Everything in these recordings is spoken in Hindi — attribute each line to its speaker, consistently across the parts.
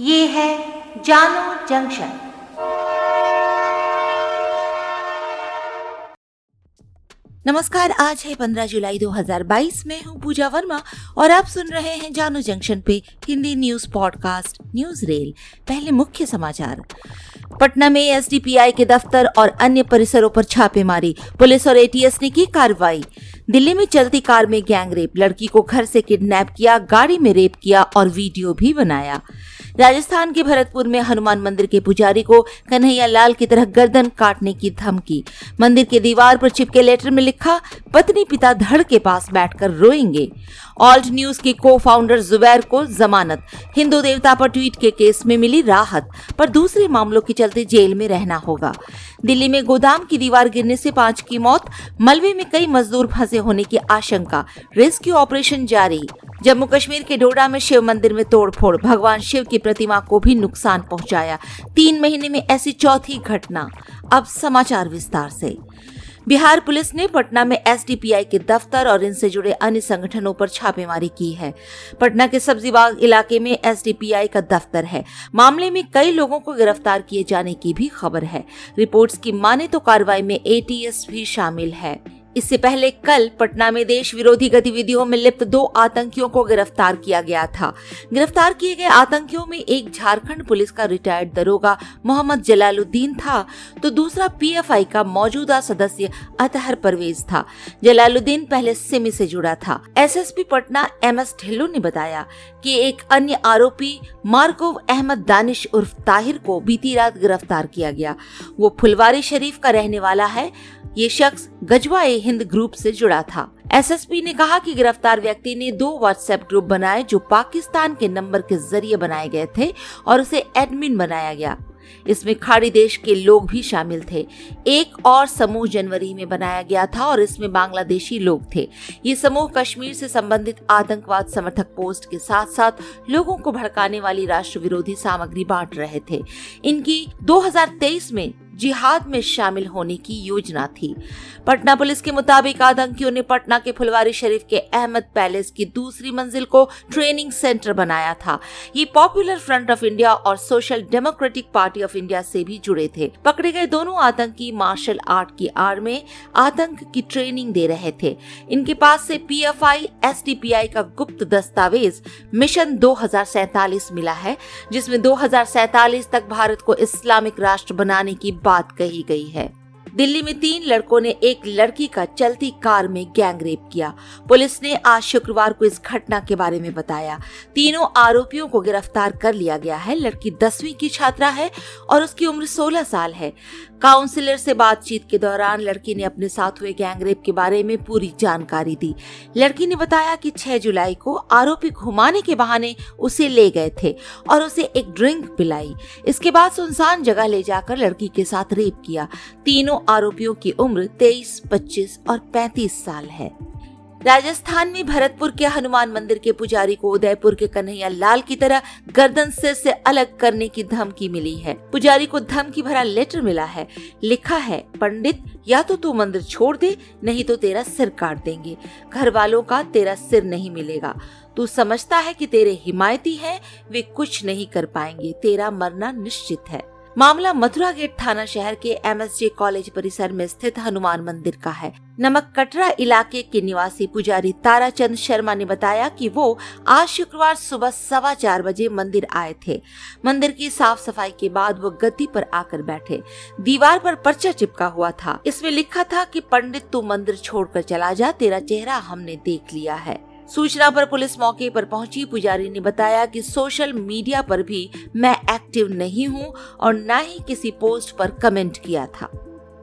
Speaker 1: ये है जानो जंक्शन।
Speaker 2: नमस्कार, आज है 15 जुलाई 2022 में हूँ पूजा वर्मा और आप सुन रहे हैं जानो जंक्शन पे Hindi news podcast, news rail. पहले मुख्य समाचार। पटना में एसडीपीआई के दफ्तर और अन्य परिसरों पर छापेमारी, पुलिस और एटीएस ने की कार्रवाई। दिल्ली में चलती कार में गैंग रेप लड़की को घर से किडनैप किया, गाड़ी में रेप किया और वीडियो भी बनाया। राजस्थान के भरतपुर में हनुमान मंदिर के पुजारी को कन्हैया लाल की तरह गर्दन काटने की धमकी। मंदिर के दीवार पर चिपके लेटर में लिखा, पत्नी पिता धड़ के पास बैठकर रोएँगे। ऑल्ट न्यूज़ के को फाउंडर जुबैर को जमानत। हिंदू देवता पर ट्वीट के केस में मिली राहत, पर दूसरे मामलों के चलते जेल में रहना होगा। दिल्ली में गोदाम की दीवार गिरने से पाँच की मौत, मलबे में कई मजदूर फंसे होने की आशंका। रेस्क्यू ऑपरेशन जारी। जम्मू कश्मीर के डोडा में शिव मंदिर में तोड़फोड़, भगवान शिव की प्रतिमा को भी नुकसान पहुँचाया। तीन महीने में ऐसी चौथी घटना। अब समाचार विस्तार से। बिहार पुलिस ने पटना में एसडीपीआई के दफ्तर और इनसे जुड़े अन्य संगठनों पर छापेमारी की है। पटना के सब्ज़ी बाग इलाके में एसडीपीआई का दफ्तर है। मामले में कई लोगों को गिरफ़्तार किए जाने की भी खबर है। रिपोर्ट्स की माने तो कार्रवाई में एटीएस भी शामिल है। इससे पहले कल पटना में देश विरोधी गतिविधियों में लिप्त दो आतंकियों को गिरफ़्तार किया गया था। गिरफ़्तार किए गए आतंकियों में एक झारखंड पुलिस का रिटायर्ड दरोगा मोहम्मद जलालुद्दीन था तो दूसरा पीएफआई का मौजूदा सदस्य अतहर परवेज था। जलालुद्दीन पहले सिमी से जुड़ा था। SSP Patna M S Dhillon ने बताया कि एक अन्य आरोपी मार्कोव अहमद दानिश उर्फ़ ताहिर को बीती रात गिरफ़्तार किया गया। वो फुलवारी शरीफ का रहने वाला है। ये शख्स गजवा ए हिंद ग्रुप से जुड़ा था। एसएसपी ने कहा कि गिरफ़्तार व्यक्ति ने दो व्हाट्सएप ग्रुप बनाए जो पाकिस्तान के नंबर के ज़रिए बनाए गए थे और उसे एडमिन बनाया गया। इसमें खाड़ी देश के लोग भी शामिल थे। एक और समूह जनवरी में बनाया गया था और इसमें बांग्लादेशी लोग थे। ये समूह कश्मीर से संबंधित आतंकवाद समर्थक पोस्ट के साथ साथ लोगों को भड़काने वाली राष्ट्र विरोधी सामग्री बांट रहे थे। इनकी 2023 में जिहाद में शामिल होने की योजना थी। पटना पुलिस के मुताबिक आतंकियों ने पटना के फुलवारी शरीफ के अहमद पैलेस की दूसरी मंजिल को ट्रेनिंग सेंटर बनाया था। ये पॉपुलर फ्रंट ऑफ़ इंडिया और social democratic party of India से भी जुड़े थे। पकड़े गए दोनों आतंकी मार्शल आर्ट की आड़ में आतंक की ट्रेनिंग दे रहे थे। इनके पास से पीएफआई एसडीपीआई का गुप्त दस्तावेज़ मिशन दो मिला है, जिसमें दो तक भारत को इस्लामिक राष्ट्र बनाने की बात कही गई है। दिल्ली में तीन लड़कों ने एक लड़की का चलती कार में गैंग रेप किया। पुलिस ने आज शुक्रवार को इस घटना के बारे में बताया। तीनों आरोपियों को गिरफ़्तार कर लिया गया है। लड़की दसवीं की छात्रा है और उसकी उम्र 16 साल है। काउंसिलर से बातचीत के दौरान लड़की ने अपने साथ हुए गैंगरेप के बारे में पूरी जानकारी दी। लड़की ने बताया कि 6 जुलाई को आरोपी घुमाने के बहाने उसे ले गए थे और उसे एक ड्रिंक पिलाई। इसके बाद सुनसान जगह ले जाकर लड़की के साथ रेप किया। तीनों आरोपियों की उम्र 23, 25 और 35 साल है। राजस्थान में भरतपुर के हनुमान मंदिर के पुजारी को उदयपुर के कन्हैया लाल की तरह गर्दन सिर से अलग करने की धमकी मिली है। पुजारी को धमकी भरा लेटर मिला है। लिखा है पंडित या तो तू मंदिर छोड़ दे नहीं तो तेरा सिर काट देंगे। घर वालों का तेरा सिर नहीं मिलेगा। तू समझता है कि तेरे हिमायती हैं वे कुछ नहीं कर पाएँगे। तेरा मरना निश्चित है। मामला मथुरा गेट थाना शहर के एमएसजे कॉलेज परिसर में स्थित हनुमान मंदिर का है। नमक कटरा इलाके के निवासी पुजारी ताराचंद शर्मा ने बताया कि वो आज शुक्रवार सुबह सवा चार बजे मंदिर आए थे। मंदिर की साफ़ सफ़ाई के बाद वो गद्दी पर आकर बैठे। दीवार पर पर्चा चिपका हुआ था। इसमें लिखा था कि पंडित तू मंदिर छोड़कर चला जा, तेरा चेहरा हमने देख लिया है। सूचना पर पुलिस मौके पर पहुँची। पुजारी ने बताया कि सोशल मीडिया पर भी मैं एक्टिव नहीं हूँ और न ही किसी पोस्ट पर कमेंट किया था।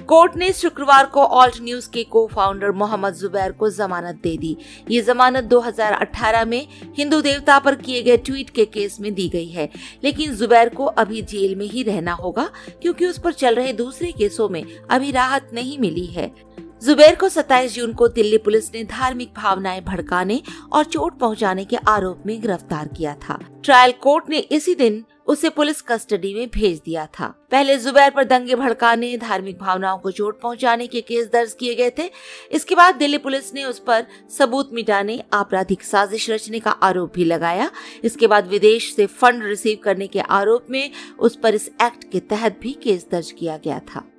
Speaker 2: कोर्ट ने शुक्रवार को ऑल्ट न्यूज़ के को फाउंडर मोहम्मद जुबैर को जमानत दे दी। ये जमानत 2018 में हिंदू देवता पर किए गए ट्वीट के केस में दी गई है। लेकिन जुबैर को अभी जेल में ही रहना होगा, क्योंकि उस पर चल रहे दूसरे केसों में अभी राहत नहीं मिली है। जुबैर को 27 जून को दिल्ली पुलिस ने धार्मिक भावनाएँ भड़काने और चोट पहुँचाने के आरोप में गिरफ़्तार किया था। ट्रायल कोर्ट ने इसी दिन उसे पुलिस कस्टडी में भेज दिया था। पहले जुबैर पर दंगे भड़काने, धार्मिक भावनाओं को चोट पहुँचाने के केस दर्ज किए गए थे। इसके बाद दिल्ली पुलिस ने उस पर सबूत मिटाने, आपराधिक साजिश रचने का आरोप भी लगाया। इसके बाद विदेश से फंड रिसीव करने के आरोप में उस पर इस एक्ट के तहत भी केस दर्ज किया गया था।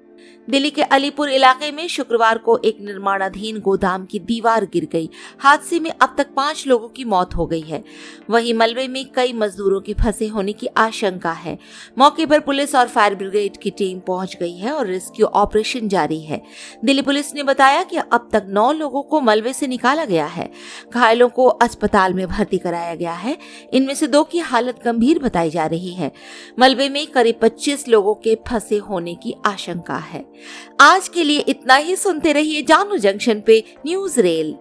Speaker 2: दिल्ली के अलीपुर इलाके में शुक्रवार को एक निर्माणाधीन गोदाम की दीवार गिर गई। हादसे में अब तक पाँच लोगों की मौत हो गई है। वहीं मलबे में कई मजदूरों के फंसे होने की आशंका है। मौके पर पुलिस और फायर ब्रिगेड की टीम पहुँच गई है और रेस्क्यू ऑपरेशन जारी है। दिल्ली पुलिस ने बताया कि अब तक नौ लोगों को मलबे से निकाला गया है। घायलों को अस्पताल में भर्ती कराया गया है। इनमें से दो की हालत गंभीर बताई जा रही है। मलबे में करीब पच्चीस लोगों के फंसे होने की आशंका है। आज के लिए इतना ही सुनते रहिए जानू जंक्शन पे न्यूज़ रेल।